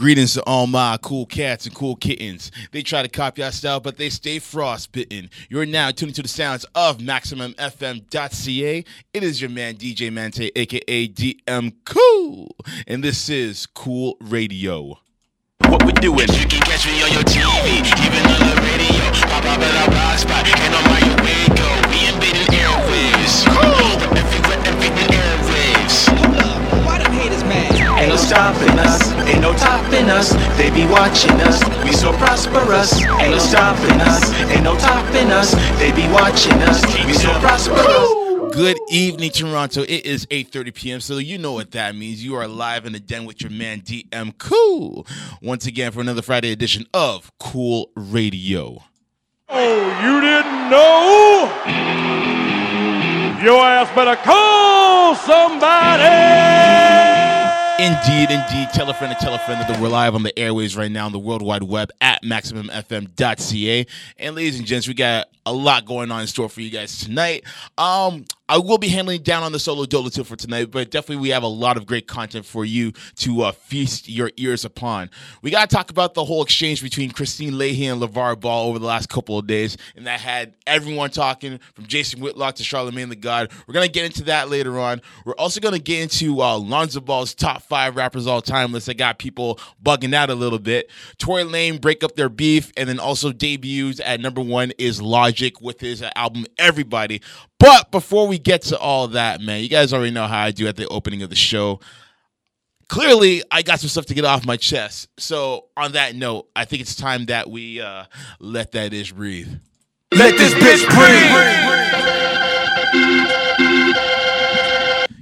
Greetings to all my cool cats and cool kittens. They try to copy our style, but they stay frostbitten. You're now tuning to the sounds of MaximumFM.ca. It is your man DJ Mante, aka DM Cool, and this is Cool Radio. What we doing? You can catch me on your TV, even on the radio. Pop up at our blog spot, and on my way go. We invading airwaves. Cool. Stopping us, ain't no topping us. They be watching us, we so prosperous. Ain't no stopping us, ain't no topping us. They be watching us, we so prosperous. Good evening, Toronto. It is 8:30 p.m., so you know what that means. You are live in the den with your man DM Cool. Once again for another Friday edition of Cool Radio. Oh, you didn't know? Your ass better call somebody! Indeed, indeed. Tell a friend and tell a friend that we're live on the airways right now on the World Wide Web at MaximumFM.ca. And ladies and gents, we got a lot going on in store for you guys tonight. Um, I will be handling down on the solo dolo tip for tonight, but definitely we have a lot of great content for you to uh, feast your ears upon. We got to talk about the whole exchange between Kristine Leahy and LaVar Ball over the last couple of days, and that had everyone talking from Jason Whitlock to Charlemagne the God. We're going to get into that later on. We're also going to get into uh, Lonzo Ball's top five rappers all time list that got people bugging out a little bit. Tory Lanez break up their beef, and then also debuts at number one is Logic with his album Everybody. But before we get to all that, man, you guys already know how I do at the opening of the show. Clearly, I got some stuff to get off my chest. So, on that note, I think it's time that we uh, let that ish breathe. Let this bitch breathe.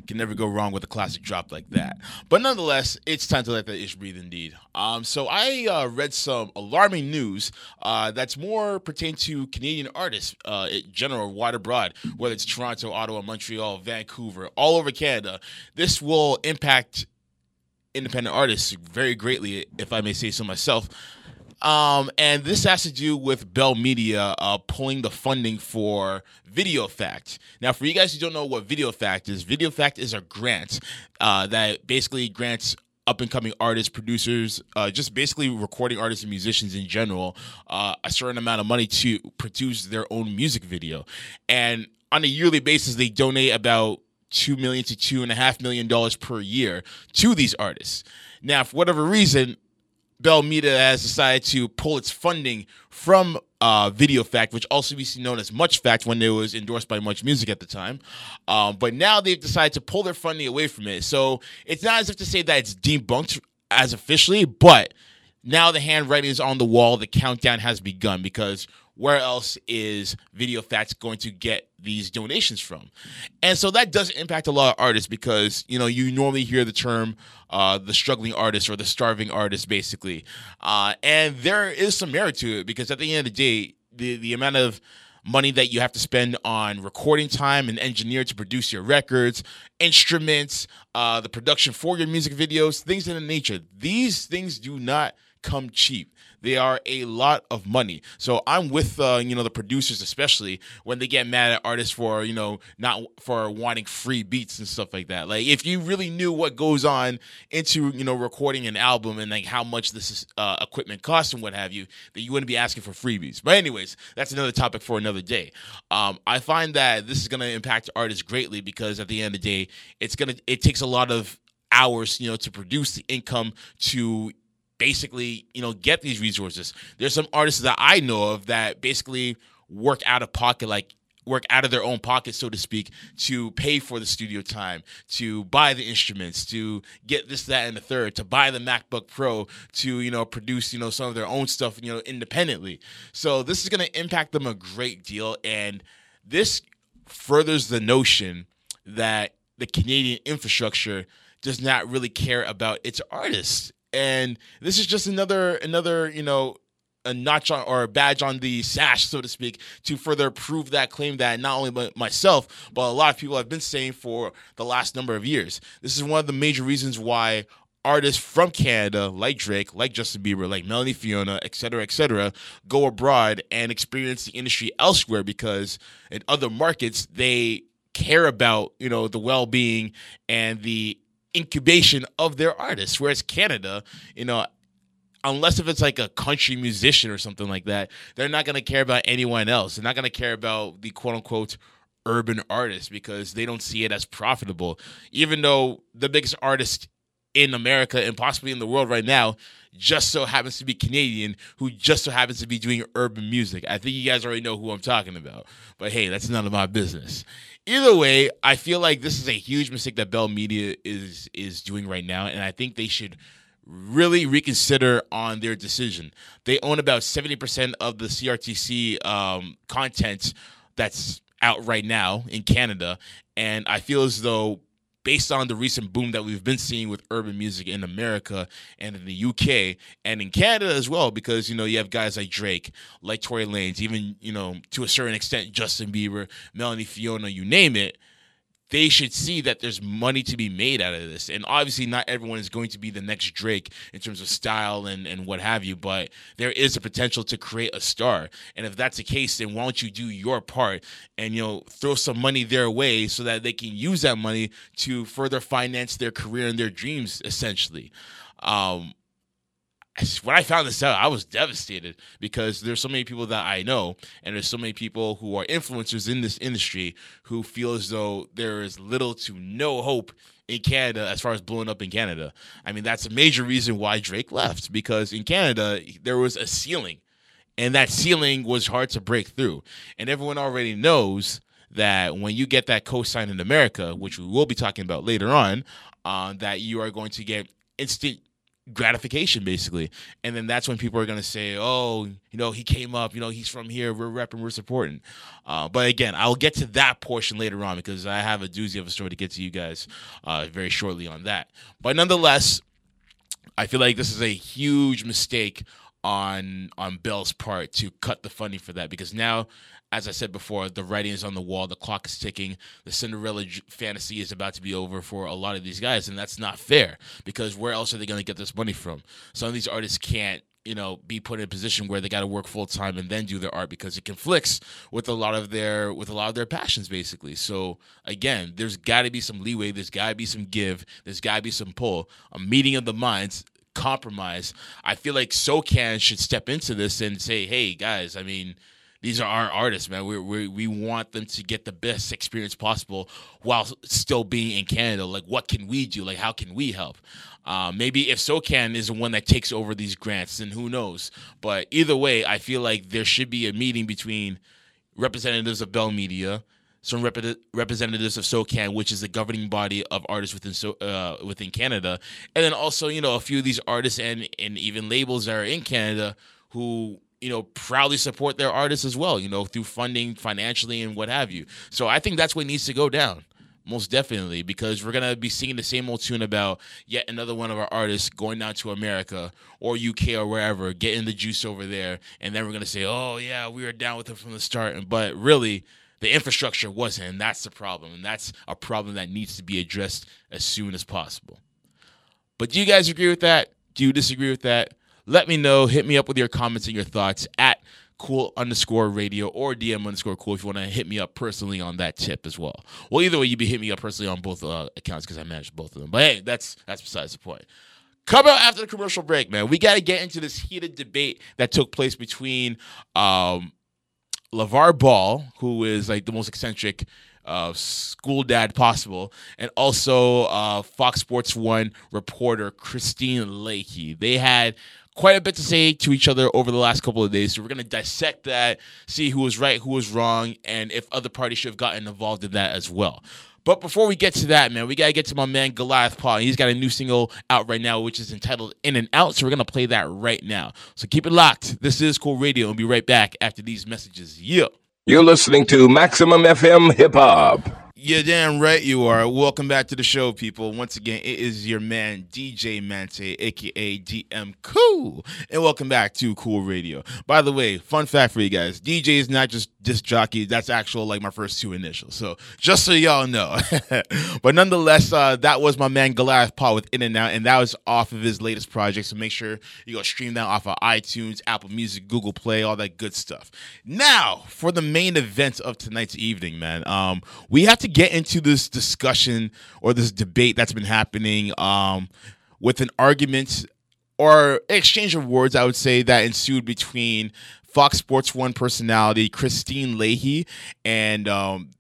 Can never go wrong with a classic drop like that. But nonetheless, it's time to let that ish breathe indeed. Um, so I uh, read some alarming news uh, that's more pertain to Canadian artists uh, in general, wide abroad, whether it's Toronto, Ottawa, Montreal, Vancouver, all over Canada. This will impact independent artists very greatly, if I may say so myself. Um, and this has to do with Bell Media uh, pulling the funding for Video Fact. Now, for you guys who don't know what Video Fact is, Video Fact is a grant uh, that basically grants up and coming artists, producers, uh, just basically recording artists and musicians in general, uh, a certain amount of money to produce their own music video. And on a yearly basis, they donate about two million to two and a half million dollars per year to these artists. Now, for whatever reason, Bell Media has decided to pull its funding from uh, Video Fact, which also used to be known as Much Fact when it was endorsed by Much Music at the time. Um, but now they've decided to pull their funding away from it. So it's not as if to say that it's debunked as officially, but now the handwriting is on the wall. The countdown has begun because where else is Video Facts going to get these donations from? And so that does impact a lot of artists because you know you normally hear the term uh, the struggling artist or the starving artist, basically, uh, and there is some merit to it because at the end of the day, the the amount of money that you have to spend on recording time and engineer to produce your records, instruments, uh, the production for your music videos, things of the nature. These things do not come cheap. They are a lot of money. So I'm with uh, you know the producers especially when they get mad at artists for you know not for wanting free beats and stuff like that. Like if you really knew what goes on into you know recording an album and like how much this is, uh, equipment costs and what have you, that you wouldn't be asking for freebies. But anyways, that's another topic for another day. Um, I find that this is going to impact artists greatly because at the end of the day, it's gonna it takes a lot of hours you know to produce the income to basically, you know, get these resources. There's some artists that I know of that basically work out of pocket, like work out of their own pocket, so to speak, to pay for the studio time, to buy the instruments, to get this, that, and the third, to buy the MacBook Pro, to you know produce you know some of their own stuff, you know, independently. So this is going to impact them a great deal, and this furthers the notion that the Canadian infrastructure does not really care about its artists and this is just another another you know a notch on or a badge on the sash, so to speak, to further prove that claim that not only myself, but a lot of people have been saying for the last number of years. This is one of the major reasons why artists from Canada, like Drake, like Justin Bieber, like Melanie Fiona, etc., cetera, et cetera, go abroad and experience the industry elsewhere because in other markets, they care about, you know, the well-being and the incubation of their artists. Whereas Canada, you know, unless if it's like a country musician or something like that, they're not gonna care about anyone else. They're not gonna care about the quote unquote urban artist because they don't see it as profitable. Even though the biggest artist in America and possibly in the world right now just so happens to be Canadian who just so happens to be doing urban music. I think you guys already know who I'm talking about. But hey, that's none of my business. Either way, I feel like this is a huge mistake that Bell Media is is doing right now and I think they should really reconsider on their decision. They own about 70% of the CRTC um, content that's out right now in Canada. And I feel as though, based on the recent boom that we've been seeing with urban music in America and in the UK and in Canada as well, because, you know, you have guys like Drake, like Tory Lanez, even, you know, to a certain extent, Justin Bieber, Melanie Fiona, you name it they should see that there's money to be made out of this. And obviously, not everyone is going to be the next Drake in terms of style and, and what have you, but there is a potential to create a star. And if that's the case, then why don't you do your part and, you know, throw some money their way so that they can use that money to further finance their career and their dreams, essentially. Um, when I found this out, I was devastated because there's so many people that I know, and there's so many people who are influencers in this industry who feel as though there is little to no hope in Canada as far as blowing up in Canada. I mean, that's a major reason why Drake left because in Canada there was a ceiling, and that ceiling was hard to break through, and everyone already knows that when you get that cosign in America, which we will be talking about later on, uh, that you are going to get instant gratification basically. And then that's when people are going to say oh you know he came up you know he's from here we're repping we're supporting. Uh, but again i'll get to that portion later on because i have a doozy of a story to get to you guys uh, very shortly on that. But nonetheless i feel like this is a huge mistake on on bell's part to cut the funding for that because now as I said before, the writing is on the wall. The clock is ticking. The Cinderella fantasy is about to be over for a lot of these guys, and that's not fair because where else are they going to get this money from? Some of these artists can't, you know, be put in a position where they got to work full time and then do their art because it conflicts with a lot of their with a lot of their passions, basically. So again, there's got to be some leeway. There's got to be some give. There's got to be some pull. A meeting of the minds compromise. I feel like SOCAN should step into this and say, "Hey, guys, I mean." These are our artists, man. We we we want them to get the best experience possible while still being in Canada. Like, what can we do? Like, how can we help? Uh, maybe if SOCAN is the one that takes over these grants, then who knows? But either way, I feel like there should be a meeting between representatives of Bell Media, some rep- representatives of SOCAN, which is the governing body of artists within so, uh, within Canada, and then also you know a few of these artists and and even labels that are in Canada who you know, proudly support their artists as well, you know, through funding financially and what have you. So I think that's what needs to go down. Most definitely, because we're gonna be singing the same old tune about yet another one of our artists going down to America or UK or wherever, getting the juice over there, and then we're gonna say, "Oh yeah, we were down with it from the start," but really, the infrastructure wasn't, and that's the problem, and that's a problem that needs to be addressed as soon as possible. But do you guys agree with that? Do you disagree with that? Let me know. Hit me up with your comments and your thoughts at cool underscore radio or DM underscore cool if you want to hit me up personally on that tip as well. Well, either way, you'd be hitting me up personally on both uh, accounts because I manage both of them. But hey, that's that's besides the point. Come out after the commercial break, man. We got to get into this heated debate that took place between um, LaVar Ball, who is like the most eccentric uh, school dad possible, and also uh, Fox Sports One reporter Kristine Leahy. They had quite a bit to say to each other over the last couple of days. So we're going to dissect that, see who was right, who was wrong, and if other parties should have gotten involved in that as well. But before we get to that, man, we got to get to my man Goliath Paul. He's got a new single out right now, which is entitled In and Out. So we're going to play that right now. So keep it locked. This is Cool Radio, and be right back after these messages. Yeah. You're listening to Maximum FM Hip Hop. You're damn right you are. Welcome back to the show, people. Once again, it is your man, DJ Mante, aka DM Cool. And welcome back to Cool Radio. By the way, fun fact for you guys DJ is not just disc jockey, that's actual like my first two initials. So just so y'all know. but nonetheless, uh, that was my man Goliath Paul with In and Out, and that was off of his latest project. So make sure you go stream that off of iTunes, Apple Music, Google Play, all that good stuff. Now, for the main event of tonight's evening, man. Um, we have to get into this discussion or this debate that's been happening um, with an argument or exchange of words, I would say, that ensued between Fox Sports One personality Kristine Leahy and um,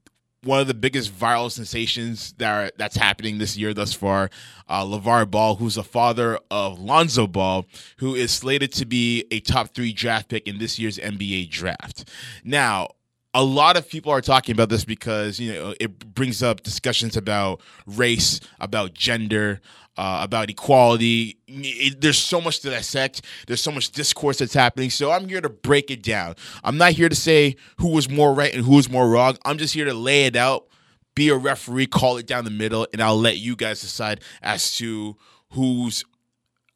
one of the biggest viral sensations that are, that's happening this year thus far, uh, LaVar Ball, who's the father of Lonzo Ball, who is slated to be a top three draft pick in this year's NBA draft. Now, a lot of people are talking about this because you know it brings up discussions about race, about gender, uh, about equality. It- there's so much to dissect. There's so much discourse that's happening. So I'm here to break it down. I'm not here to say who was more right and who was more wrong. I'm just here to lay it out, be a referee, call it down the middle, and I'll let you guys decide as to who's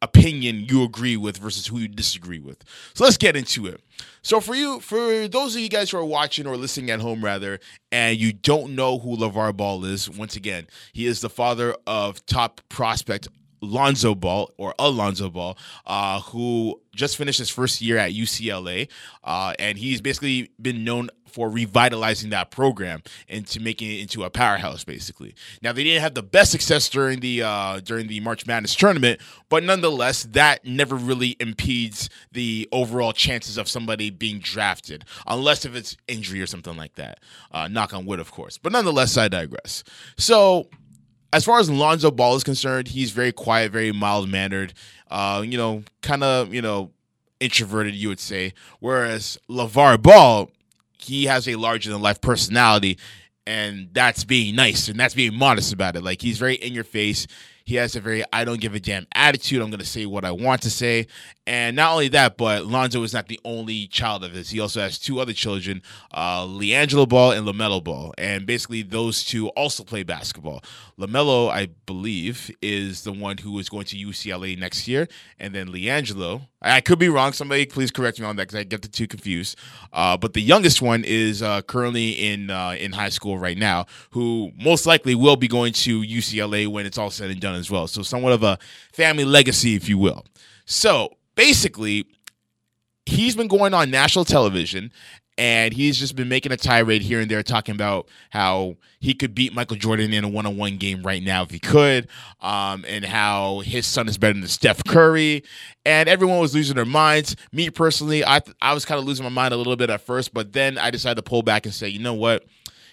opinion you agree with versus who you disagree with. So let's get into it. So for you, for those of you guys who are watching or listening at home rather, and you don't know who LaVar Ball is, once again, he is the father of top prospect Lonzo Ball or Alonzo Ball, uh, who just finished his first year at UCLA, uh, and he's basically been known for revitalizing that program and to making it into a powerhouse, basically. Now they didn't have the best success during the uh, during the March Madness tournament, but nonetheless, that never really impedes the overall chances of somebody being drafted, unless if it's injury or something like that. Uh, knock on wood, of course. But nonetheless, I digress. So as far as Lonzo Ball is concerned, he's very quiet, very mild mannered. Uh, you know, kind of you know introverted, you would say. Whereas LaVar Ball, he has a larger than life personality, and that's being nice and that's being modest about it. Like he's very in your face. He has a very I don't give a damn attitude. I'm going to say what I want to say. And not only that, but Lonzo is not the only child of his. He also has two other children, uh, LiAngelo Ball and LaMelo Ball. And basically, those two also play basketball. LaMelo, I believe, is the one who is going to UCLA next year. And then LiAngelo, I could be wrong. Somebody please correct me on that because I get the two confused. Uh, but the youngest one is uh, currently in uh, in high school right now, who most likely will be going to UCLA when it's all said and done as well. So somewhat of a family legacy, if you will. So basically, he's been going on national television and he's just been making a tirade here and there talking about how he could beat Michael Jordan in a one-on-one game right now if he could, um, and how his son is better than Steph Curry, and everyone was losing their minds. Me personally, I I was kind of losing my mind a little bit at first, but then I decided to pull back and say, you know what?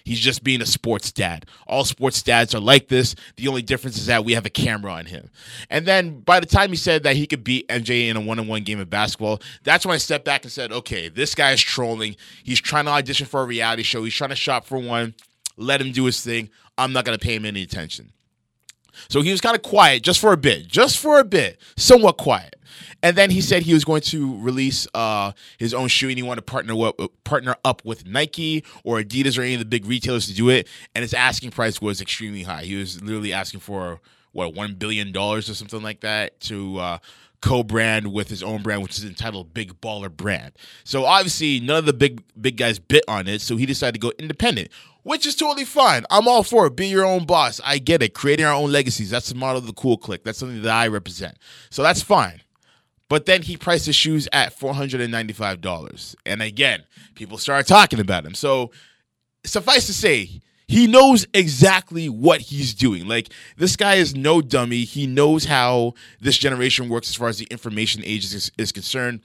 He's just being a sports dad. All sports dads are like this. The only difference is that we have a camera on him. And then by the time he said that he could beat MJ in a one on one game of basketball, that's when I stepped back and said, okay, this guy is trolling. He's trying to audition for a reality show. He's trying to shop for one. Let him do his thing. I'm not going to pay him any attention. So he was kind of quiet just for a bit, just for a bit, somewhat quiet. And then he said he was going to release uh, his own shoe and he wanted to partner up, partner up with Nike or Adidas or any of the big retailers to do it. And his asking price was extremely high. He was literally asking for what one billion dollars or something like that to uh, co-brand with his own brand, which is entitled Big Baller Brand. So obviously, none of the big big guys bit on it. So he decided to go independent, which is totally fine. I'm all for it. Be your own boss. I get it. Creating our own legacies. That's the model of the cool click. That's something that I represent. So that's fine. But then he priced his shoes at $495. And again, people started talking about him. So suffice to say, he knows exactly what he's doing. Like, this guy is no dummy. He knows how this generation works as far as the information age is, is concerned.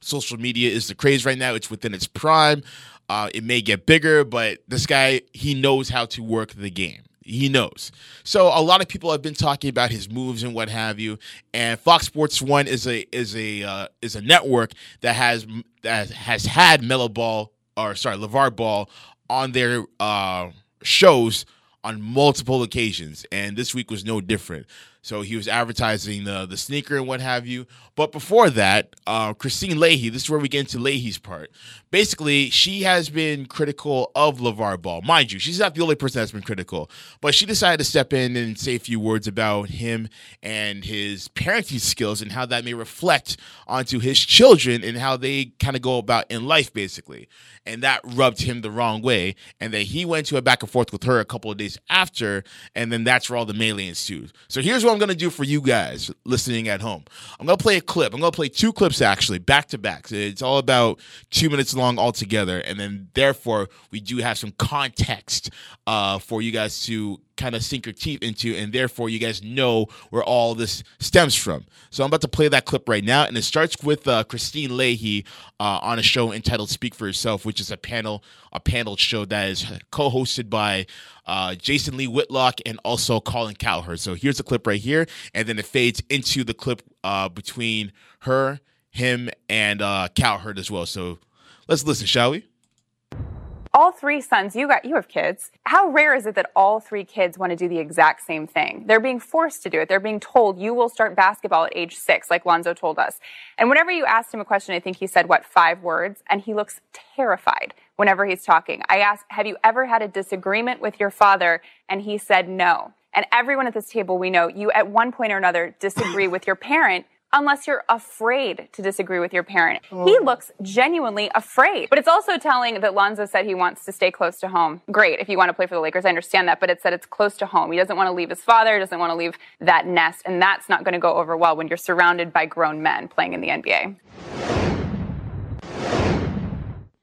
Social media is the craze right now, it's within its prime. Uh, it may get bigger, but this guy, he knows how to work the game. He knows. So a lot of people have been talking about his moves and what have you. And Fox Sports One is a is a uh, is a network that has that has had Melo Ball or sorry LaVar Ball on their uh, shows on multiple occasions, and this week was no different. So he was advertising the the sneaker and what have you. But before that, uh, Kristine Leahy, this is where we get into Leahy's part. Basically, she has been critical of LaVar Ball. Mind you, she's not the only person that's been critical, but she decided to step in and say a few words about him and his parenting skills and how that may reflect onto his children and how they kind of go about in life, basically. And that rubbed him the wrong way. And then he went to a back and forth with her a couple of days after, and then that's where all the melee ensued. So here's what I'm gonna do for you guys listening at home. I'm gonna play a clip. I'm gonna play two clips actually, back to back. It's all about two minutes long altogether, and then therefore we do have some context uh, for you guys to kind of sink your teeth into, and therefore you guys know where all this stems from. So I'm about to play that clip right now, and it starts with uh, Kristine Leahy uh, on a show entitled "Speak for Yourself," which is a panel a panel show that is co-hosted by uh, Jason Lee Whitlock and also Colin Cowherd. So here's the clip right here, and then it fades into the clip uh, between her, him, and uh, Cowherd as well. So let's listen, shall we? all three sons you got you have kids. How rare is it that all three kids want to do the exact same thing? They're being forced to do it. They're being told you will start basketball at age six like lonzo told us. And whenever you asked him a question i think he said what five words? And he looks terrified whenever he's talking. I asked have you ever had a disagreement with your father? And he said no. And everyone at this table we know you at one point or another disagree with your parent unless you're afraid to disagree with your parent. He oh. looks genuinely afraid. But it's also telling that Lonzo said he wants to stay close to home. Great, if you want to play for the Lakers, I understand that, but it said it's close to home. He doesn't want to leave his father, doesn't want to leave that nest, and that's not going to go over well when you're surrounded by grown men playing in the NBA.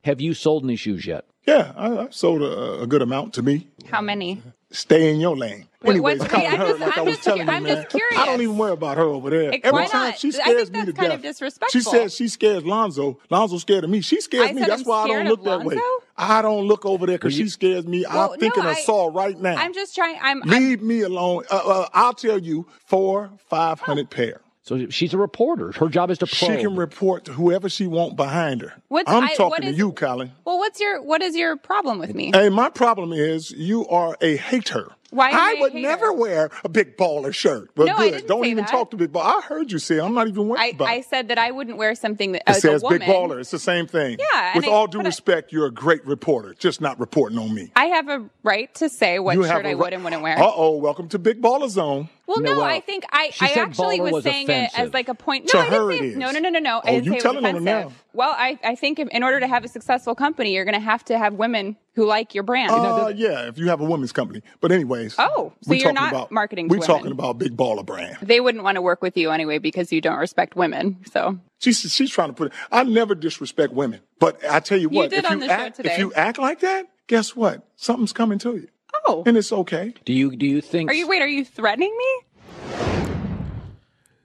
Have you sold any shoes yet? Yeah, I, I sold a, a good amount to me. How many? Stay in your lane. Wait, Anyways, what's- calling wait, I'm her just- like I I'm was just telling you, I'm man. just curious. I don't even worry about her over there. Like, Every why time not? she I scares think me to kind death. of disrespectful. She says she scares Lonzo. Lonzo scared of me. She scares I me. That's I'm why I don't of look that way. I don't look over there because she scares me. Well, I'm thinking no, of I- Saul right now. I'm just trying. I'm. I'm Leave me alone. Uh, uh, I'll tell you, four, five hundred pair. So she's a reporter. Her job is to She can report to whoever she want behind her. What's- I'm I- what talking to you, Colin. well, what's your what is your problem with me? Hey, my problem is you are a hater. Why am I a would hater? never wear a big baller shirt. But No, I good. didn't Don't say even that. talk to big baller. I heard you say. I'm not even wearing. I, I said that I wouldn't wear something that It as says a woman. big baller. It's the same thing. Yeah, With and I- all due but I- respect, you're a great reporter. Just not reporting on me. I have a right to say what you shirt I would and wouldn't wear. Uh oh. Welcome to Big Baller Zone. Well, No, well, I think I, I actually was, was saying it as like a point. To No, I didn't say it is. no, no, no, no, no. I Oh, didn't you say it was telling offensive. now. Well, I, I think if, in order to have a successful company, you're going to have to have women who like your brand. Uh, yeah, if you have a women's company. But anyways. Oh, so you're not about, marketing to We're talking about Big Baller brand. they wouldn't want to work with you anyway because you don't respect women. So She's she's trying to put it. I never disrespect women, but I tell you what, did if you act if you act like that, guess what? Something's coming to you, oh, and it's okay. do you do you think? are you wait? Are you threatening me?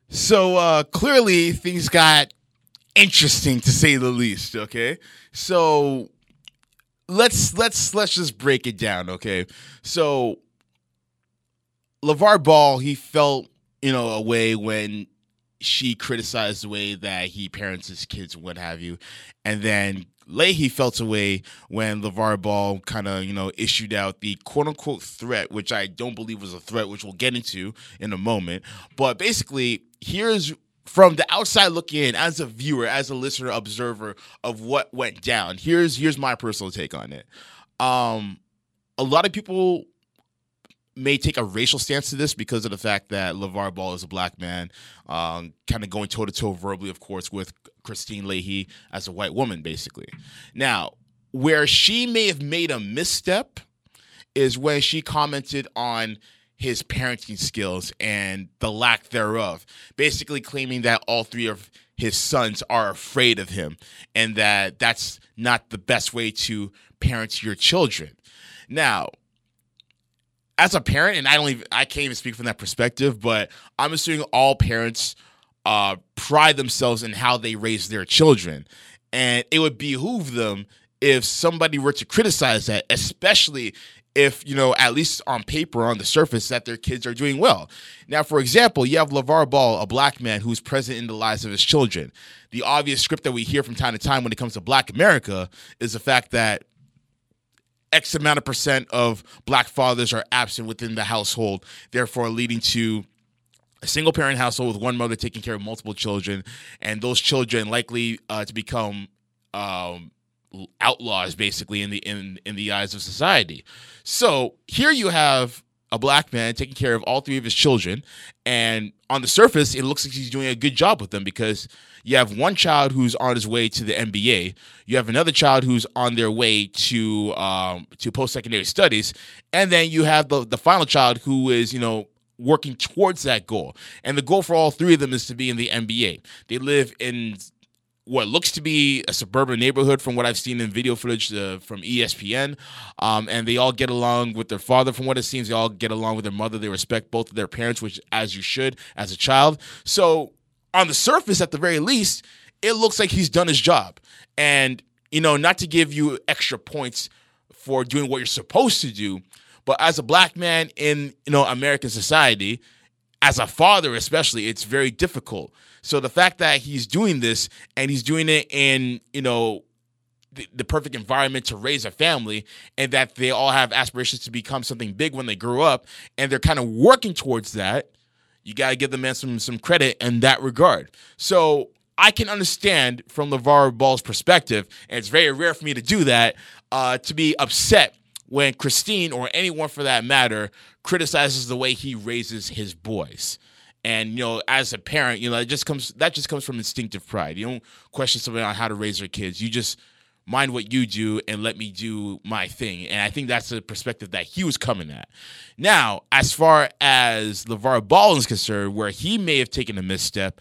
So uh, clearly things got interesting to say the least. Okay, so let's let's let's just break it down. Okay, so LaVar Ball he felt you know a way when she criticized the way that he parents his kids and what have you, and then Leahy felt away when LaVar Ball kind of, you know, issued out the quote unquote threat, which I don't believe was a threat, which we'll get into in a moment. But basically, here's from the outside looking in, as a viewer, as a listener, observer of what went down. Here's here's my personal take on it. Um, a lot of people may take a racial stance to this because of the fact that LaVar Ball is a black man, um, kind of going toe to toe verbally, of course, with Kristine Leahy as a white woman, basically. Now, where she may have made a misstep is when she commented on his parenting skills and the lack thereof, basically claiming that all three of his sons are afraid of him and that that's not the best way to parent your children. Now, as a parent, and I don't even I can't even speak from that perspective, but I'm assuming all parents uh, pride themselves in how they raise their children, and it would behoove them if somebody were to criticize that, especially if you know at least on paper on the surface that their kids are doing well. Now, for example, you have LaVar Ball, a black man who's present in the lives of his children. The obvious script that we hear from time to time when it comes to Black America is the fact that X amount of percent of black fathers are absent within the household, therefore leading to a single parent household with one mother taking care of multiple children, and those children likely uh, to become um, outlaws, basically in the in in the eyes of society. So here you have a black man taking care of all three of his children, and on the surface, it looks like he's doing a good job with them because you have one child who's on his way to the NBA, you have another child who's on their way to um, to post secondary studies, and then you have the the final child who is you know working towards that goal. And the goal for all three of them is to be in the NBA. They live in what looks to be a suburban neighborhood from what I've seen in video footage uh, from ESPN. Um, and they all get along with their father. From what it seems, they all get along with their mother. They respect both of their parents, which as you should as a child. So on the surface, at the very least, it looks like he's done his job. And you know, not to give you extra points for doing what you're supposed to do, but as a black man in you know American society, as a father especially, it's very difficult. So the fact that he's doing this and he's doing it in you know the, the perfect environment to raise a family and that they all have aspirations to become something big when they grow up and they're kind of working towards that you got to give the man some some credit in that regard so I can understand from LaVar Ball's perspective, and it's very rare for me to do that, uh, to be upset when Kristine or anyone for that matter criticizes the way he raises his boys. And you know, as a parent, you know, it just comes that just comes from instinctive pride. You don't question somebody on how to raise their kids. You just mind what you do and let me do my thing. And I think that's the perspective that he was coming at. Now, as far as LaVar Ball is concerned, where he may have taken a misstep,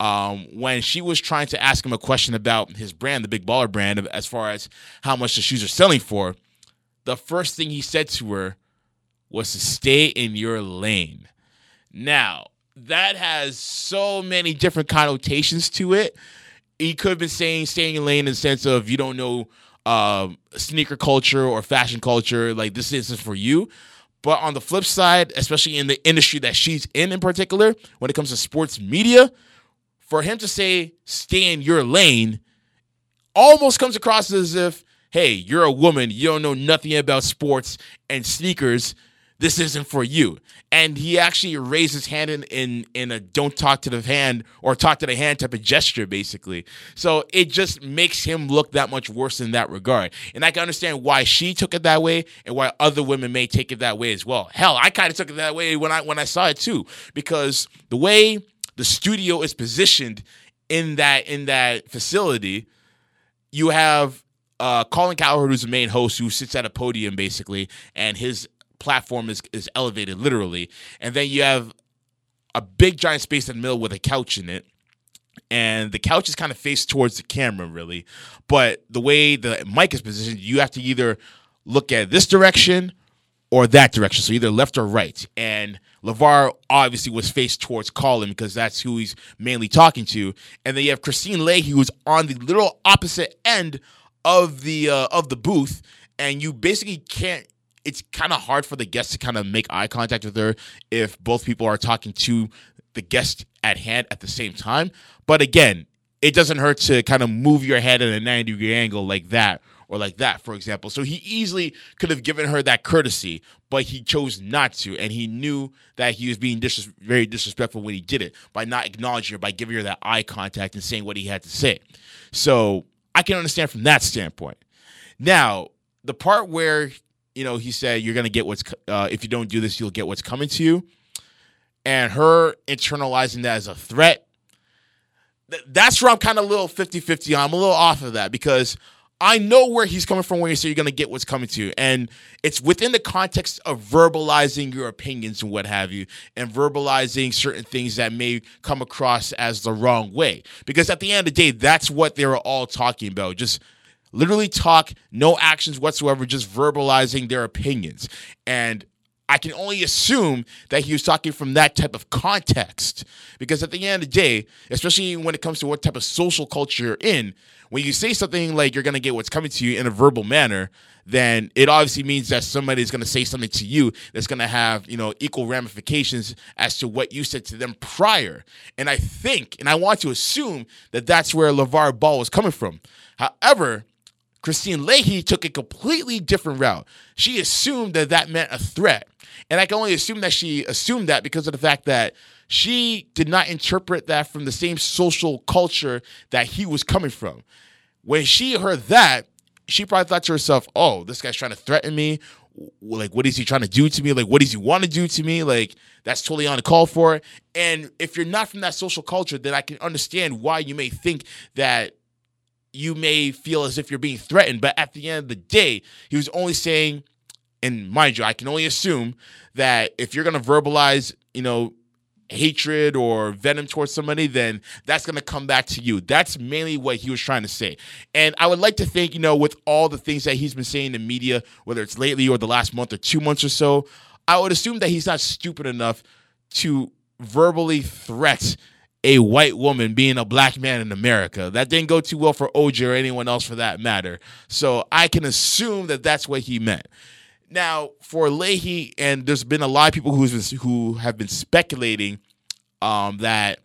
um, when she was trying to ask him a question about his brand, the Big Baller brand, as far as how much the shoes are selling for, the first thing he said to her was to stay in your lane. Now, that has so many different connotations to it. He could have been saying staying in lane in the sense of you don't know um, sneaker culture or fashion culture, like this isn't for you. But on the flip side, especially in the industry that she's in in particular, when it comes to sports media, for him to say stay in your lane almost comes across as if hey you're a woman you don't know nothing about sports and sneakers this isn't for you. And he actually raised his hand in, in in a don't talk to the hand or talk to the hand type of gesture basically. So it just makes him look that much worse in that regard. And i can understand why she took it that way and why other women may take it that way as well. Hell i kind of took it that way when i when i saw it too because the way the studio is positioned in that in that facility, you have uh, Colin Cowherd, who's the main host, who sits at a podium basically, and his platform is is elevated literally, and then you have a big giant space in the middle with a couch in it. And the couch is kind of faced towards the camera, really. But the way the mic is positioned, you have to either look at this direction or that direction. So either left or right. And LaVar obviously was faced towards Colin because that's who he's mainly talking to. And then you have Kristine Leahy who's on the literal opposite end of the uh, of the booth. And you basically can't it's kind of hard for the guest to kind of make eye contact with her if both people are talking to the guest at hand at the same time. But again, it doesn't hurt to kind of move your head at a 90 degree angle like that or like that, for example. So he easily could have given her that courtesy, but he chose not to. And he knew that he was being dis- very disrespectful when he did it by not acknowledging her, by giving her that eye contact and saying what he had to say. So I can understand from that standpoint. Now, the part where, you know, he said, you're going to get what's, uh, if you don't do this, you'll get what's coming to you. And her internalizing that as a threat. Th- that's where I'm kind of a little 50 50 I'm a little off of that because I know where he's coming from when you say you're going to get what's coming to you. And it's within the context of verbalizing your opinions and what have you, and verbalizing certain things that may come across as the wrong way. Because at the end of the day, that's what they were all talking about. Just literally talk, no actions whatsoever, just verbalizing their opinions. And I can only assume that he was talking from that type of context. Because at the end of the day, especially when it comes to what type of social culture you're in, when you say something like you're going to get what's coming to you in a verbal manner, then it obviously means that somebody is going to say something to you that's going to have, you know, equal ramifications as to what you said to them prior. And I think, and I want to assume that that's where LaVar Ball was coming from. However, Kristine Leahy took a completely different route. She assumed that that meant a threat. And I can only assume that she assumed that because of the fact that she did not interpret that from the same social culture that he was coming from. When she heard that, she probably thought to herself, oh, this guy's trying to threaten me. Like, what is he trying to do to me? Like, what does he want to do to me? Like, that's totally on the call for. And if you're not from that social culture, then I can understand why you may think that you may feel as if you're being threatened. But at the end of the day, he was only saying, and mind you, I can only assume that if you're going to verbalize, you know, hatred or venom towards somebody, then that's going to come back to you. That's mainly what he was trying to say. And I would like to think, you know, with all the things that he's been saying in the media, whether it's lately or the last month or two months or so, I would assume that he's not stupid enough to verbally threat a white woman being a black man in America. That didn't go too well for OJ or anyone else for that matter. So I can assume that that's what he meant. Now, for Leahy, and there's been a lot of people who's been, who have been speculating um, that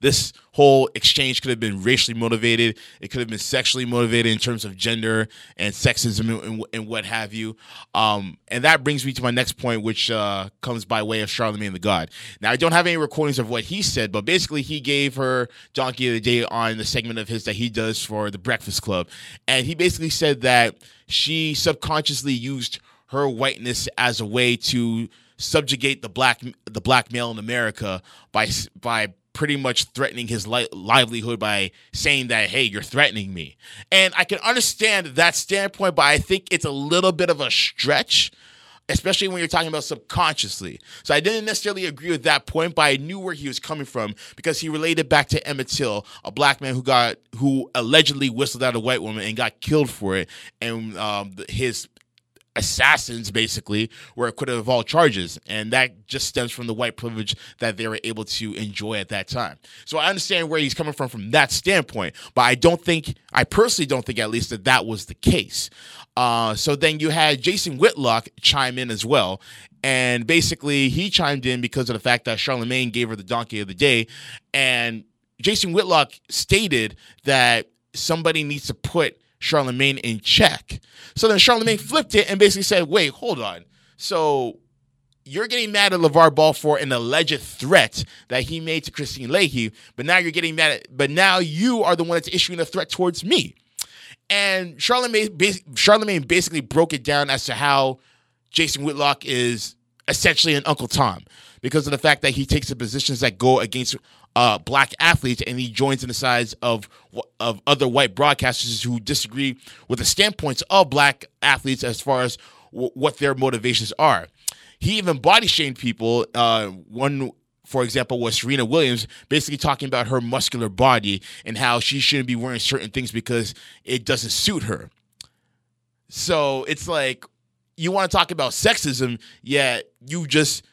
this whole exchange could have been racially motivated. It could have been sexually motivated in terms of gender and sexism and, and what have you. Um, and that brings me to my next point, which uh, comes by way of Charlemagne the God. Now, I don't have any recordings of what he said, but basically, he gave her Donkey of the Day on the segment of his that he does for the Breakfast Club. And he basically said that she subconsciously used her whiteness as a way to subjugate the black the black male in America by by pretty much threatening his li- livelihood by saying that hey you're threatening me. And i can understand that standpoint but i think it's a little bit of a stretch especially when you're talking about subconsciously. So i didn't necessarily agree with that point but i knew where he was coming from because he related back to emmett till a black man who got who allegedly whistled at a white woman and got killed for it and um, his assassins basically were acquitted of all charges. And that just stems from the white privilege that they were able to enjoy at that time. So i understand where he's coming from from that standpoint but i don't think i personally don't think at least that that was the case. Uh, so then you had jason whitlock chime in as well. And basically he chimed in because of the fact that charlemagne gave her the donkey of the day. And jason whitlock stated that somebody needs to put Charlemagne in check. So then Charlemagne mm-hmm. flipped it and basically said, wait, hold on. So you're getting mad at LaVar Ball for an alleged threat that he made to Kristine Leahy, but now you're getting mad at, but now you are the one that's issuing a threat towards me. And Charlemagne, Charlemagne basically broke it down as to how Jason Whitlock is essentially an Uncle Tom because of the fact that he takes the positions that go against uh, black athletes, and he joins in the sides of of other white broadcasters who disagree with the standpoints of black athletes as far as w- what their motivations are. He even body shamed people. Uh, one for example, was Serena Williams basically talking about her muscular body and how she shouldn't be wearing certain things because it doesn't suit her. So it's like you want to talk about sexism, yet you just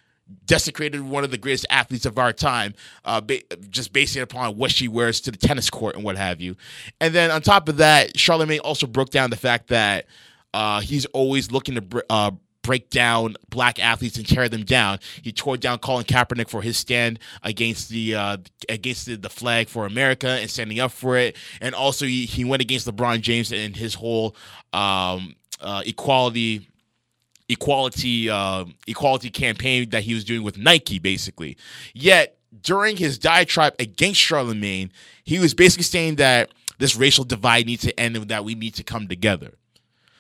desecrated one of the greatest athletes of our time, uh, ba- just basing upon what she wears to the tennis court and what have you. And then on top of that, Charlemagne also broke down the fact that uh, he's always looking to br- uh, break down black athletes and tear them down. He tore down Colin Kaepernick for his stand against the uh, against the, the, flag for America and standing up for it, and also he, he went against LeBron James and his whole um, uh, equality equality uh, equality campaign that he was doing with Nike, basically. Yet during his diatribe against Charlemagne, he was basically saying that this racial divide needs to end and that we need to come together.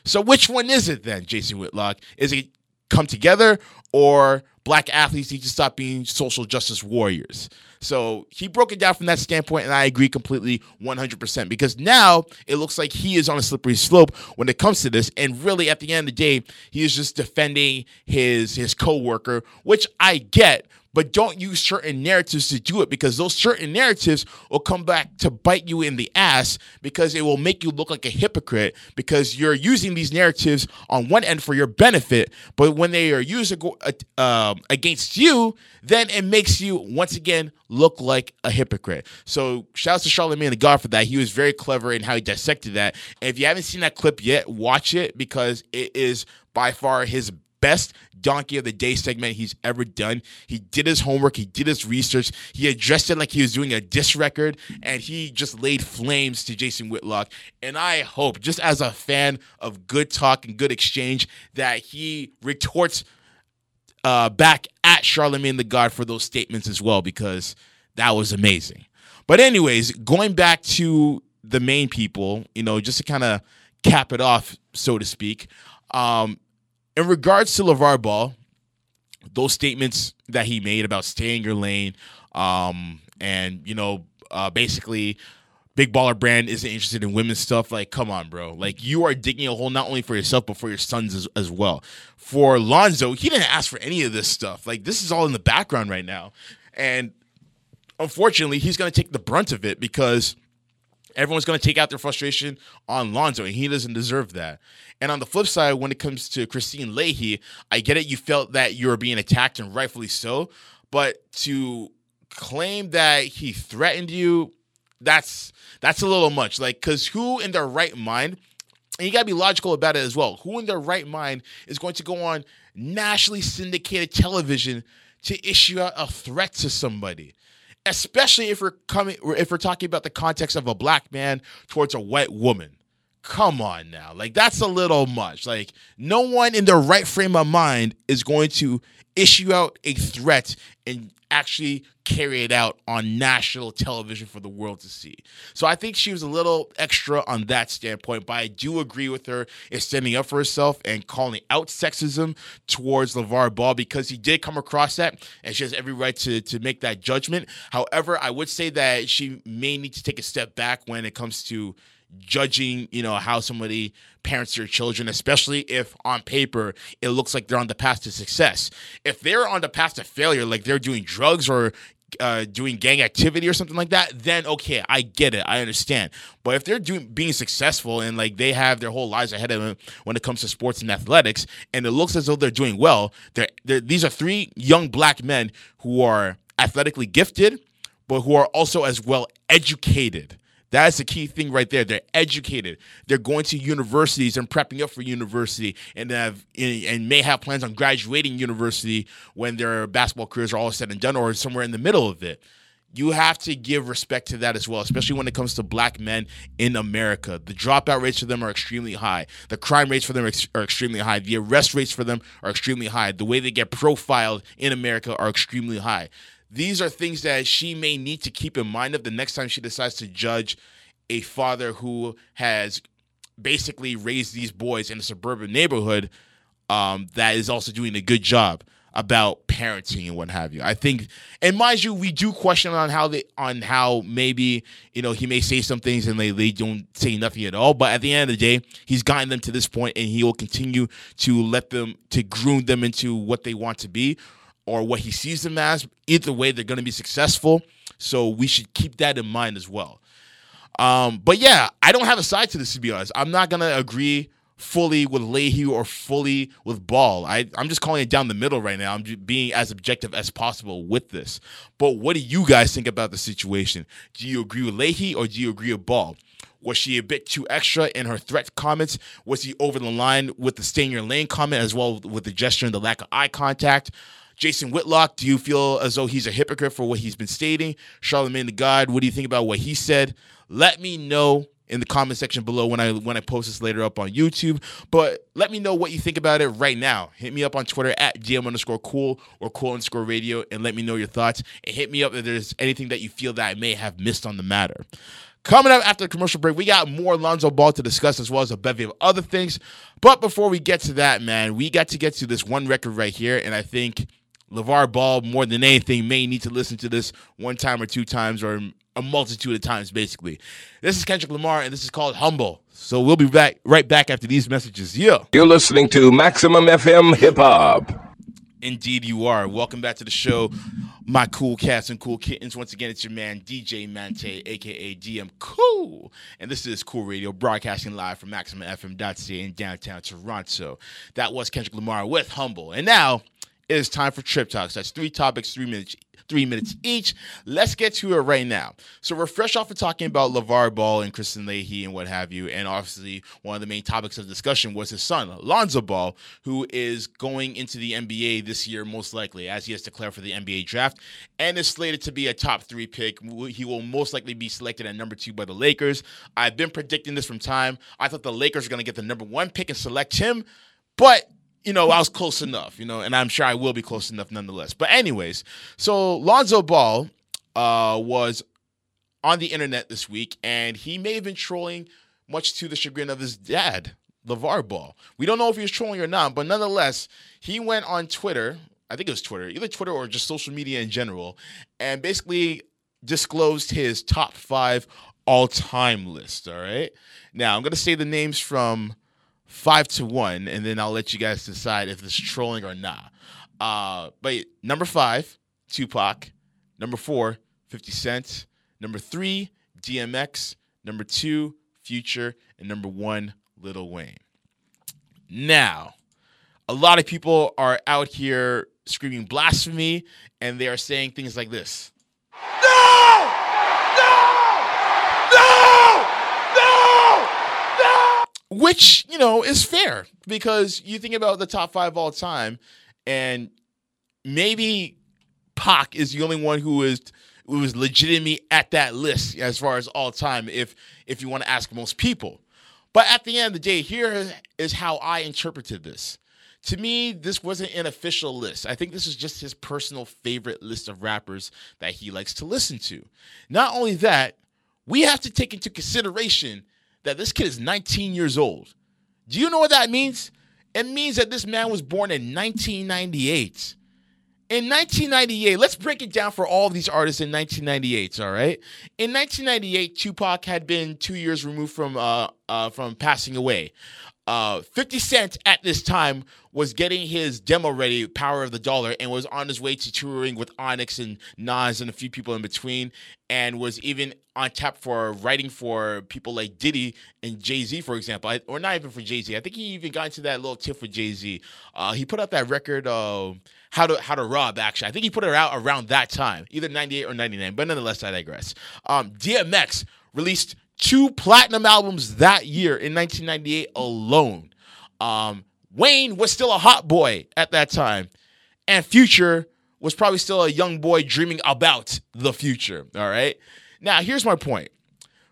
So which one is it then, Jason Whitlock? Is it come together or black athletes need to stop being social justice warriors? So he broke it down from that standpoint, and I agree completely 100% because now it looks like he is on a slippery slope when it comes to this. And really, at the end of the day, he is just defending his his coworker, which I get but don't use certain narratives to do it because those certain narratives will come back to bite you in the ass because it will make you look like a hypocrite because you're using these narratives on one end for your benefit, but when they are used uh, against you, then it makes you once again look like a hypocrite. So shouts to Charlemagne the God for that. He was very clever in how he dissected that. And if you haven't seen that clip yet, watch it because it is by far his best donkey of the day segment he's ever done. He did his homework, he did his research, he addressed it like he was doing a diss record, and he just laid flames to Jason Whitlock. And I hope, just as a fan of good talk and good exchange, that he retorts uh, back at Charlemagne the God for those statements as well, because that was amazing. But, anyways, going back to the main people, you know, just to kind of cap it off, so to speak. Um, in regards to LaVar Ball, those statements that he made about staying your lane, um, and you know, uh, basically, Big Baller Brand isn't interested in women's stuff. Like, come on, bro. Like, you are digging a hole not only for yourself but for your sons as, as well. For Lonzo, he didn't ask for any of this stuff. Like, this is all in the background right now. And unfortunately, he's going to take the brunt of it because everyone's going to take out their frustration on Lonzo, and he doesn't deserve that. And on the flip side, when it comes to Kristine Leahy, I get it. You felt that you were being attacked, and rightfully so. But to claim that he threatened you, that's that's a little much. Like, because who in their right mind? And you got to be logical about it as well. Who in their right mind is going to go on nationally syndicated television to issue out a threat to somebody? Especially if we're coming, if we're talking about the context of a black man towards a white woman. Come on now, like that's a little much. Like no one in their right frame of mind is going to issue out a threat and actually carry it out on national television for the world to see. So I think she was a little extra on that standpoint, but I do agree with her in standing up for herself and calling out sexism towards LaVar Ball because he did come across that and she has every right to, to make that judgment. However, I would say that she may need to take a step back when it comes to judging, you know, how somebody parents their children, especially if on paper it looks like they're on the path to success. If they're on the path to failure, like they're doing drugs or uh, doing gang activity or something like that, then okay, I get it, I understand. But if they're doing being successful and like they have their whole lives ahead of them when it comes to sports and athletics, and it looks as though they're doing well, they're, they're, these are three young black men who are athletically gifted, but who are also as well educated. That's the key thing right there. They're educated. They're going to universities and prepping up for university, and have and may have plans on graduating university when their basketball careers are all said and done, or somewhere in the middle of it. You have to give respect to that as well, especially when it comes to black men in America. The dropout rates for them are extremely high. The crime rates for them are, are extremely high. The arrest rates for them are extremely high. The way they get profiled in America are extremely high these are things that she may need to keep in mind of the next time she decides to judge a father who has basically raised these boys in a suburban neighborhood um, that is also doing a good job about parenting and what have you. I think, and mind you, we do question on how they on how maybe you know he may say some things and they they don't say nothing at all. But at the end of the day, he's gotten them to this point, and he will continue to let them to groom them into what they want to be or what he sees them as. Either way, they're going to be successful. So we should keep that in mind as well. Um, but yeah, I don't have a side to this to be honest. I'm not going to agree fully with Leahy or fully with Ball. I, I'm just calling it down the middle right now. I'm being as objective as possible with this. But what do you guys think about the situation? Do you agree with Leahy or do you agree with Ball? Was she a bit too extra in her threat comments? Was he over the line with the stay in your lane comment as well with the gesture and the lack of eye contact? Jason Whitlock, do you feel as though he's a hypocrite for what he's been stating? Charlemagne the God, what do you think about what he said? Let me know in the comment section below when I when I post this later up on YouTube. But let me know what you think about it right now. Hit me up on Twitter at DM underscore cool or cool underscore radio and let me know your thoughts. And hit me up if there's anything that you feel that I may have missed on the matter. Coming up after the commercial break, we got more Lonzo Ball to discuss as well as a bevy of other things. But before we get to that, man, we got to get to this one record right here. And I think LaVar Ball, more than anything, may need to listen to this one time or two times or a multitude of times, basically. This is Kendrick Lamar, and this is called Humble. So we'll be back right back after these messages. Yeah. You're listening to Maximum FM Hip Hop. Indeed, you are. Welcome back to the show, my cool cats and cool kittens. Once again, it's your man, DJ Mante, aka DM Cool. And this is Cool Radio, broadcasting live from MaximumFM.ca in downtown Toronto. That was Kendrick Lamar with Humble. And now, it is time for Trip Talks. That's three topics, three minutes, three minutes each. Let's get to it right now. So we're fresh off of talking about LaVar Ball and Kristine Leahy and what have you. And obviously, one of the main topics of discussion was his son, Lonzo Ball, who is going into the NBA this year, most likely, as he has declared for the NBA draft, and is slated to be a top three pick. He will most likely be selected at number two by the Lakers. I've been predicting this from time. I thought the Lakers are going to get the number one pick and select him, but you know, I was close enough, you know, and I'm sure I will be close enough nonetheless. But anyways, so Lonzo Ball uh, was on the internet this week, and he may have been trolling, much to the chagrin of his dad, LaVar Ball. We don't know if he was trolling or not, but nonetheless, he went on Twitter. I think it was Twitter, either Twitter or just social media in general, and basically disclosed his top five all-time list. All right. Now I'm gonna say the names from five to one, and then I'll let you guys decide if this is trolling or not. Uh, but number five, Tupac. Number four, 50 Cent. Number three, DMX. Number two, Future. And number one, Lil Wayne. Now, a lot of people are out here screaming blasphemy and they are saying things like this. Which, you know, is fair because you think about the top five all time, and maybe Pac is the only one who is who is legitimately at that list as far as all time, if if you want to ask most people. But at the end of the day, here is how I interpreted this. To me, this wasn't an official list. I think this is just his personal favorite list of rappers that he likes to listen to. Not only that, we have to take into consideration that this kid is 19 years old. Do you know what that means? It means that this man was born in 1998. In 1998, let's break it down for all of these artists in 1998. All right. In 1998, Tupac had been two years removed from uh, uh, from passing away. Uh, 50 Cent at this time was getting his demo ready, Power of the Dollar, and was on his way to touring with Onyx and Nas and a few people in between, and was even on tap for writing for people like Diddy and Jay Z, for example, I, or not even for Jay Z. I think he even got into that little tiff with Jay Z. Uh, he put out that record, uh, how to how to rob. Actually, I think he put it out around that time, either 98 or 99. But nonetheless, I digress. Um, DMX released two platinum albums that year in 1998 alone. Um, Wayne was still a hot boy at that time, and Future was probably still a young boy dreaming about the future. All right. Now, here's my point.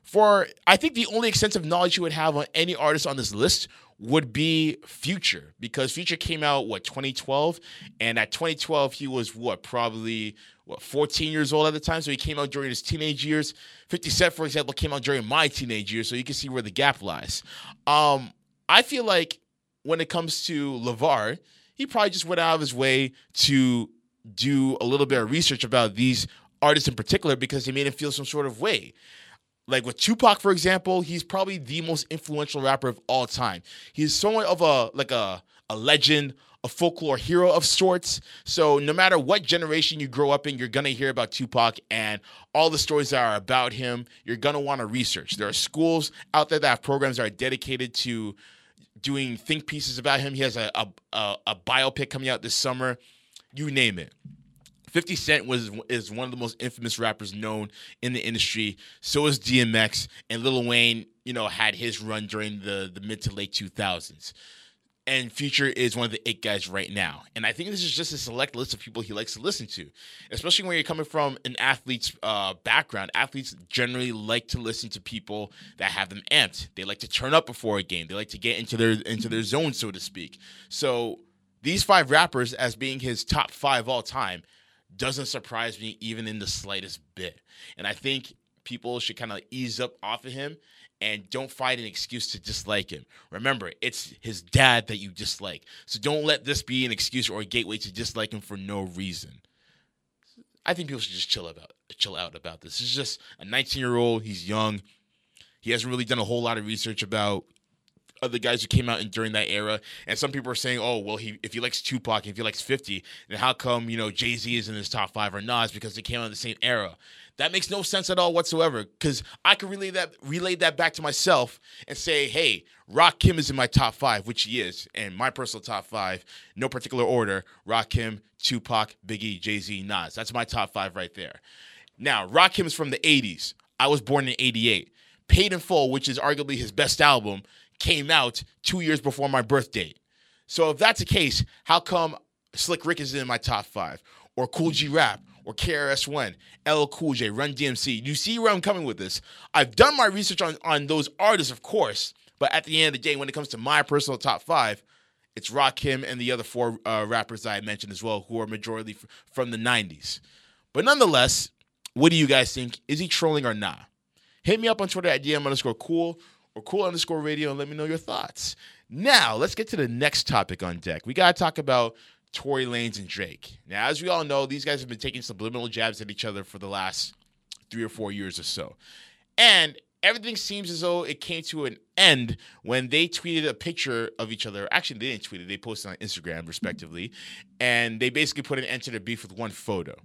For I think the only extensive knowledge you would have on any artist on this list would be Future because Future came out what 2012 and at 2012 he was what probably what 14 years old at the time? So he came out during his teenage years. 50 Cent for example came out during my teenage years so you can see where the gap lies. Um I feel like when it comes to LaVar he probably just went out of his way to do a little bit of research about these artists in particular because they made him feel some sort of way like with Tupac, for example, he's probably the most influential rapper of all time. He's somewhat of a like a a legend, a folklore hero of sorts. So no matter what generation you grow up in, you're gonna hear about Tupac and all the stories that are about him. You're gonna want to research. There are schools out there that have programs that are dedicated to doing think pieces about him. He has a a, a, a biopic coming out this summer. You name it. 50 Cent was is one of the most infamous rappers known in the industry. So is DMX and Lil Wayne, you know, had his run during the the mid to late 2000s. And Future is one of the eight guys right now. And I think this is just a select list of people he likes to listen to, especially when you're coming from an athlete's uh, background. Athletes generally like to listen to people that have them amped. They like to turn up before a game. They like to get into their into their zone, so to speak. So these five rappers, as being his top five all time, doesn't surprise me even in the slightest bit. And I think people should kind of ease up off of him and don't find an excuse to dislike him. Remember, it's his dad that you dislike. So don't let this be an excuse or a gateway to dislike him for no reason. I think people should just chill about chill out about this. Is just a 19 year old. He's young. He hasn't really done a whole lot of research about other guys who came out in, during that era. And some people are saying, oh, well, he if he likes Tupac, if he likes 50, then how come, you know, Jay Z is in his top five or Nas because they came out in the same era? That makes no sense at all whatsoever. Because I could relay that relay that back to myself and say, hey, Rakim is in my top five, which he is, and my personal top five, no particular order: Rakim, Tupac, Biggie, Jay Z, Nas. That's my top five right there. Now, Rakim is from the '80s. I was born in '88. Paid in Full, which is arguably his best album, came out two years before my birth date. So if that's the case, how come Slick Rick is in my top five, or Kool G Rap, or KRS One, LL Cool J, Run DMC? You see where I'm coming with this? I've done my research on on those artists, of course, but at the end of the day, when it comes to my personal top five, it's Rakim and the other four uh, rappers I mentioned as well, who are majority f- from the '90s. But nonetheless, what do you guys think? Is he trolling or not? Hit me up on Twitter at DM underscore cool or cool underscore radio and let me know your thoughts. Now, let's get to the next topic on deck. We got to talk about Tory Lanez and Drake. Now, as we all know, these guys have been taking subliminal jabs at each other for the last three or four years or so. And everything seems as though it came to an end when they tweeted a picture of each other. Actually, they didn't tweet it, they posted on Instagram, respectively. And they basically put an end to their beef with one photo.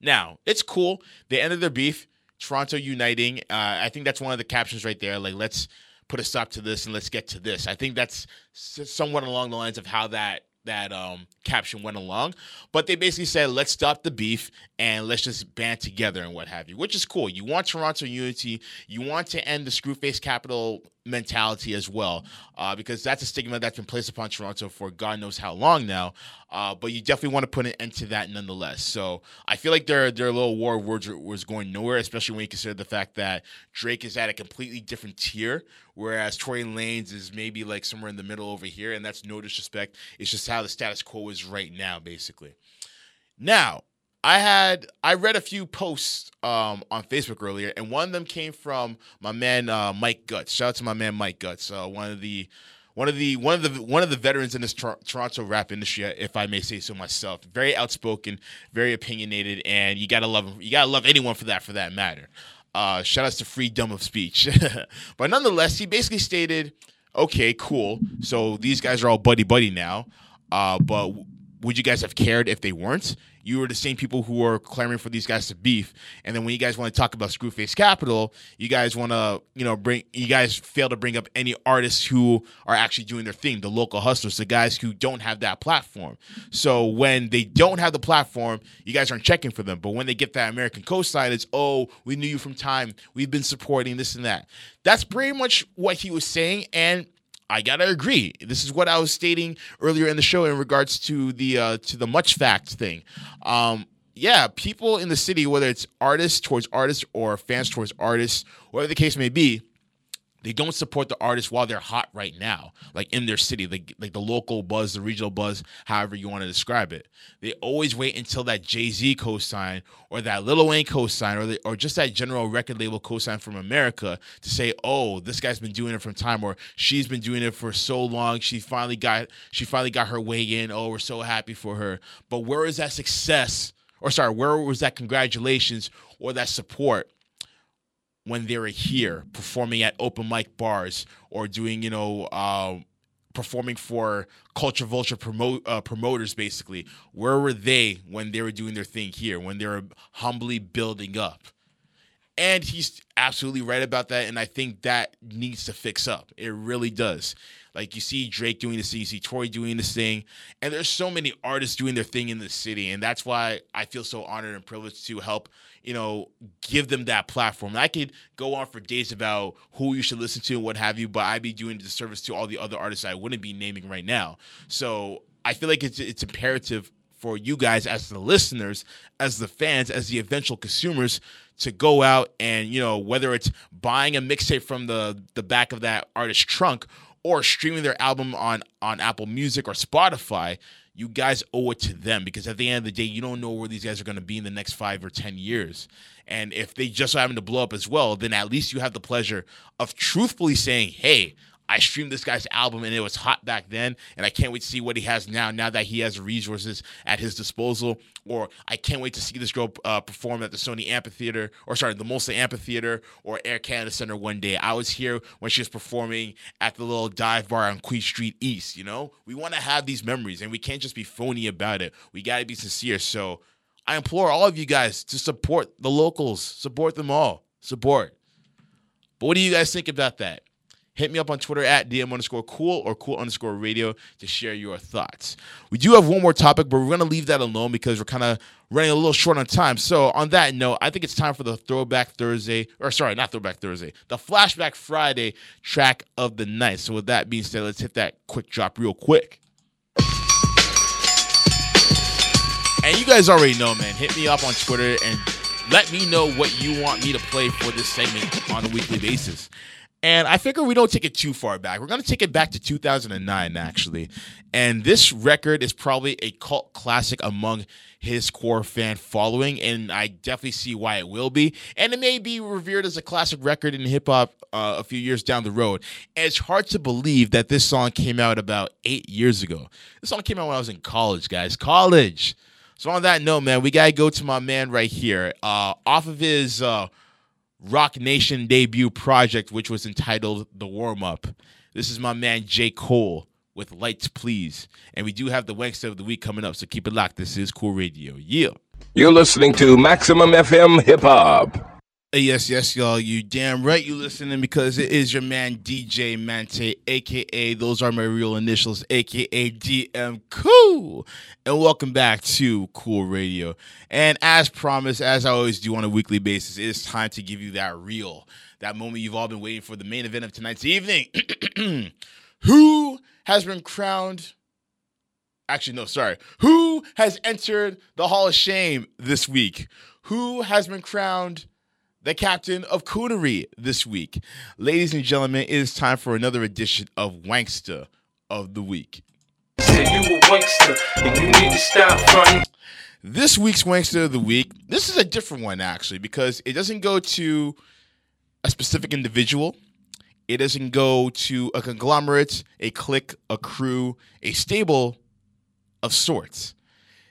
Now, it's cool. They ended their beef. Toronto uniting. Uh, I think that's one of the captions right there. Like, let's put a stop to this and let's get to this. I think that's somewhat along the lines of how that that um, caption went along. But they basically said, let's stop the beef and let's just band together and what have you, which is cool. You want Toronto unity. You want to end the screwface capital mentality as well, uh, because that's a stigma that's been placed upon Toronto for God knows how long now. Uh, but you definitely want to put an end to that nonetheless. So I feel like their their little war of words was going nowhere, especially when you consider the fact that Drake is at a completely different tier, whereas Tory Lanez is maybe like somewhere in the middle over here, and that's no disrespect. It's just how the status quo is right now, basically. Now, I had I read a few posts um, on Facebook earlier, and one of them came from my man uh, Mike Guts. Shout out to my man Mike Guts, uh, one of the one of the one of the one of the veterans in this Tor- Toronto rap industry, if I may say so myself. Very outspoken, very opinionated, and you gotta love him. You gotta love anyone for that, for that matter. Uh, shout outs to freedom of speech. but nonetheless, he basically stated, "Okay, cool. So these guys are all buddy buddy now. Uh, but would you guys have cared if they weren't? You were the same people who were clamoring for these guys to beef, and then when you guys want to talk about Screwface Capital, you guys want to, you know, bring you guys fail to bring up any artists who are actually doing their thing, the local hustlers, the guys who don't have that platform. So when they don't have the platform, you guys aren't checking for them. But when they get that American coastline, it's oh, we knew you from time, we've been supporting this and that. That's pretty much what he was saying, and I gotta agree. This is what I was stating earlier in the show in regards to the uh, to the MuchFACT thing. Um, yeah, people in the city, whether it's artists towards artists or fans towards artists, whatever the case may be, they don't support the artists while they're hot right now, like in their city, like, like the local buzz, the regional buzz, however you want to describe it. They always wait until that Jay Z cosign or that Lil Wayne cosign or the, or just that general record label cosign from America to say, "Oh, this guy's been doing it from time," or "She's been doing it for so long. She finally got she finally got her way in. Oh, we're so happy for her." But where is that success? Or sorry, where was that congratulations or that support? When they were here performing at open mic bars or doing, you know, uh, performing for culture vulture promote uh, promoters basically where were they when they were doing their thing here when they were humbly building up? And he's absolutely right about that and i think that needs to fix up. It really does like you see drake doing this thing you see Tory doing this thing and there's so many artists doing their thing in the city and that's why i feel so honored and privileged to help you know give them that platform. And i could go on for days about who you should listen to and what have you but i'd be doing a disservice to all the other artists i wouldn't be naming right now. So i feel like it's it's imperative for you guys as the listeners, as the fans, as the eventual consumers to go out and, you know, whether it's buying a mixtape from the the back of that artist's trunk or streaming their album on on Apple Music or Spotify, you guys owe it to them because at the end of the day, you don't know where these guys are going to be in the next 5 or 10 years. And if they just so happen to blow up as well, then at least you have the pleasure of truthfully saying, "Hey, I streamed this guy's album and it was hot back then, and I can't wait to see what he has now. Now that he has resources at his disposal, or I can't wait to see this girl uh, perform at the Sony Amphitheater, or sorry, the Molson Amphitheater or Air Canada Center one day. I was here when she was performing at the little dive bar on Queen Street East. You know, we want to have these memories, and we can't just be phony about it. We got to be sincere. So I implore all of you guys to support the locals, support them all, support. But what do you guys think about that? Hit me up on Twitter at DM underscore cool or cool underscore radio to share your thoughts. We do have one more topic, but we're going to leave that alone because we're kind of running a little short on time. So, on that note, I think it's time for the Throwback Thursday, or sorry, not Throwback Thursday, the Flashback Friday track of the night. So, with that being said, let's hit that quick drop real quick. And you guys already know, man. Hit me up on Twitter and let me know what you want me to play for this segment on a weekly basis. And I figure we don't take it too far back. We're going to take it back to 2009, actually. And this record is probably a cult classic among his core fan following. And I definitely see why it will be. And it may be revered as a classic record in hip hop uh, a few years down the road. And it's hard to believe that this song came out about eight years ago. This song came out when I was in college, guys. College. So on that note, man, we gotta go to my man right here. Uh, off of his uh, Roc Nation debut project, which was entitled The Warm Up. This is my man J. Cole with Lights Please. And we do have the Wankster of the Week coming up, so keep it locked. This is Cool Radio. Yeah. You're listening to Maximum FM Hip Hop. Yes, yes, y'all. You damn right you listening because it is your man DJ Mante, aka those are my real initials, aka DM Cool. And welcome back to Cool Radio. And as promised, as I always do on a weekly basis, it is time to give you that real, that moment you've all been waiting for, the main event of tonight's evening. Who has been crowned? Actually, no, sorry. Who has entered the Hall of Shame this week? Who has been crowned? The captain of Coonery this week. Ladies and gentlemen, it is time for another edition of Wankster of the Week. This week's Wankster of the Week, this is a different one actually because it doesn't go to a specific individual. It doesn't go to a conglomerate, a clique, a crew, a stable of sorts.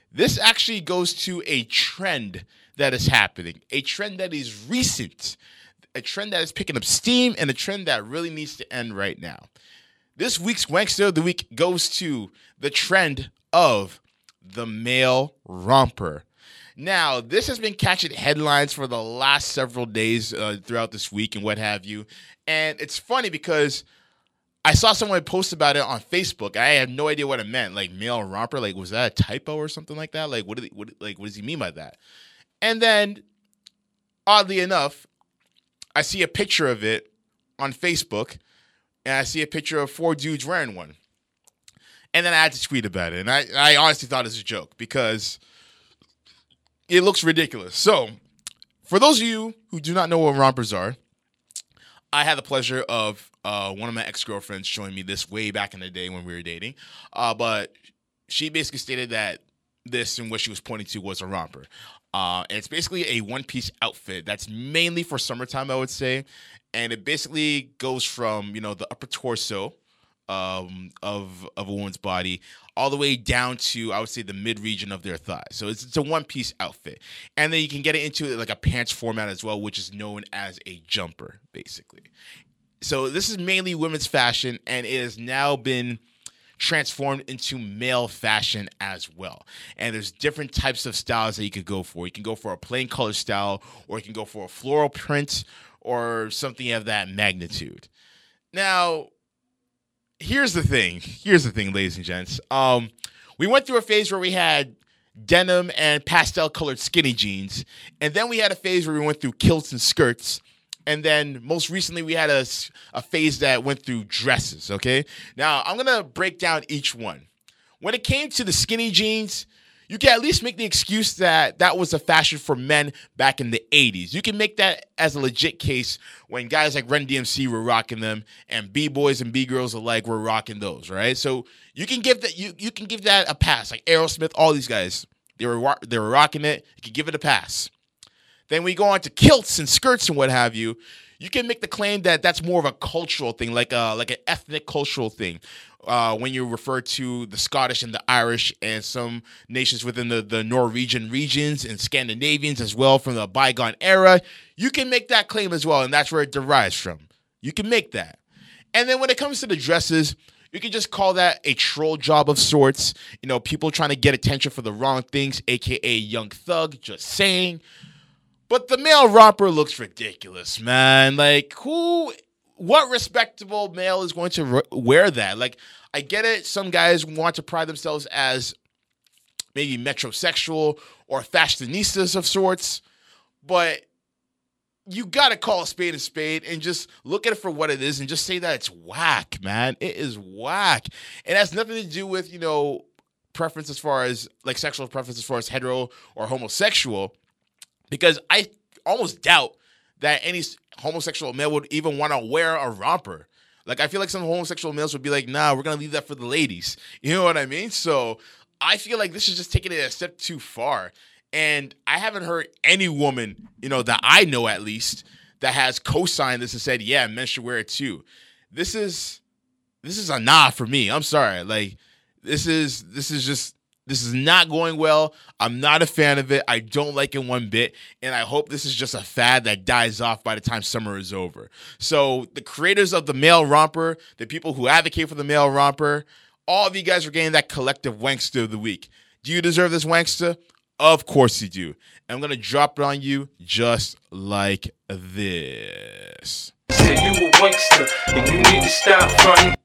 This actually goes to a trend that is happening, a trend that is recent, a trend that is picking up steam, and a trend that really needs to end right now. This week's Wankster of the Week goes to the trend of the male romper. Now, this has been catching headlines for the last several days uh, throughout this week and what have you. And it's funny because I saw someone post about it on Facebook. I had no idea what it meant. Like male romper, like was that a typo or something like that? Like what did what like what does he mean by that? And then oddly enough, I see a picture of it on Facebook and I see a picture of four dudes wearing one. And then I had to tweet about it. And I, I honestly thought it was a joke because it looks ridiculous. So, for those of you who do not know what rompers are, I had the pleasure of uh, one of my ex girlfriends showing me this way back in the day when we were dating. Uh, but she basically stated that this and what she was pointing to was a romper. Uh, and it's basically a one piece outfit that's mainly for summertime, I would say. And it basically goes from, you know, the upper torso um, of, of a woman's body all the way down to, I would say, the mid region of their thigh. So it's, it's a one piece outfit. And then you can get it into like a pants format as well, which is known as a jumper, basically. So this is mainly women's fashion, and it has now been transformed into male fashion as well. And there's different types of styles that you could go for. You can go for a plain color style, or you can go for a floral print, or something of that magnitude. Now, here's the thing. Here's the thing, ladies and gents. Um, we went through a phase where we had denim and pastel colored skinny jeans, and then we had a phase where we went through kilts and skirts. And then most recently, we had a, a phase that went through dresses. Okay. Now, I'm going to break down each one. When it came to the skinny jeans, you can at least make the excuse that that was a fashion for men back in the 80s. You can make that as a legit case when guys like Run DMC were rocking them and B-boys and B-girls alike were rocking those, right? So you can give that you you can give that a pass. Like Aerosmith, all these guys, they were they were rocking it. You can give it a pass. Then we go on to kilts and skirts and what have you. You can make the claim that that's more of a cultural thing, like a like an ethnic cultural thing. Uh, when you refer to the Scottish and the Irish and some nations within the, the Norwegian regions and Scandinavians as well from the bygone era, you can make that claim as well, and that's where it derives from. You can make that. And then when it comes to the dresses, you can just call that a troll job of sorts. You know, people trying to get attention for the wrong things, aka Young Thug, just saying. But the male romper looks ridiculous, man. Like, who, what respectable male is going to wear that? Like, I get it. Some guys want to pride themselves as maybe metrosexual or fashionistas of sorts, but you got to call a spade a spade and just look at it for what it is and just say that it's whack, man. It is whack. It has nothing to do with, you know, preference as far as like sexual preference as far as hetero or homosexual because I almost doubt that any homosexual male would even want to wear a romper. Like I feel like some homosexual males would be like, "Nah, we're gonna leave that for the ladies." You know what I mean? So I feel like this is just taking it a step too far. And I haven't heard any woman, you know, that I know at least, that has co-signed this and said, "Yeah, men should wear it too." This is this is a nah for me. I'm sorry. Like this is this is just this is not going well. I'm not a fan of it. I don't like it one bit. And I hope this is just a fad that dies off by the time summer is over. So, the creators of the male romper, the people who advocate for the male romper, all of you guys are getting that collective wankster of the week. Do you deserve this wankster? Of course you do. And I'm gonna drop it on you just like this.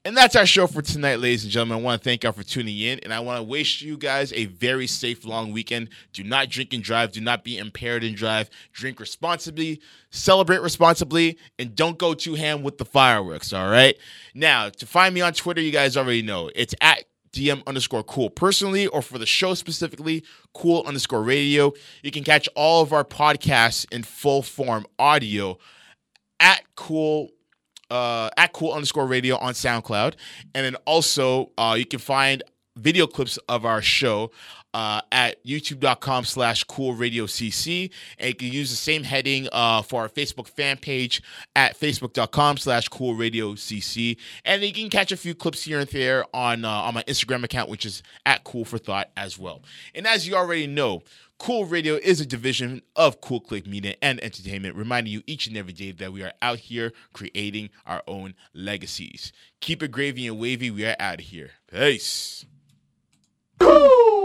And that's our show for tonight, ladies and gentlemen. I want to thank y'all for tuning in, and I want to wish you guys a very safe long weekend. Do not drink and drive. Do not be impaired and drive. Drink responsibly, celebrate responsibly, and don't go too ham with the fireworks. All right. Now, to find me on Twitter, you guys already know it's at DM underscore cool personally, or for the show specifically, cool underscore radio. You can catch all of our podcasts in full form audio at cool uh, at cool underscore radio on SoundCloud, and then also uh, you can find video clips of our show uh, at youtube.com slash cool radio cc and you can use the same heading uh, for our facebook fan page at facebook.com slash cool radio cc and you can catch a few clips here and there on uh, on my instagram account which is at cool for thought as well and as you already know Cool Radio is a division of Cool Click Media and Entertainment, reminding you each and every day that we are out here creating our own legacies. Keep it gravy and wavy. We are out of here. Peace. Cool.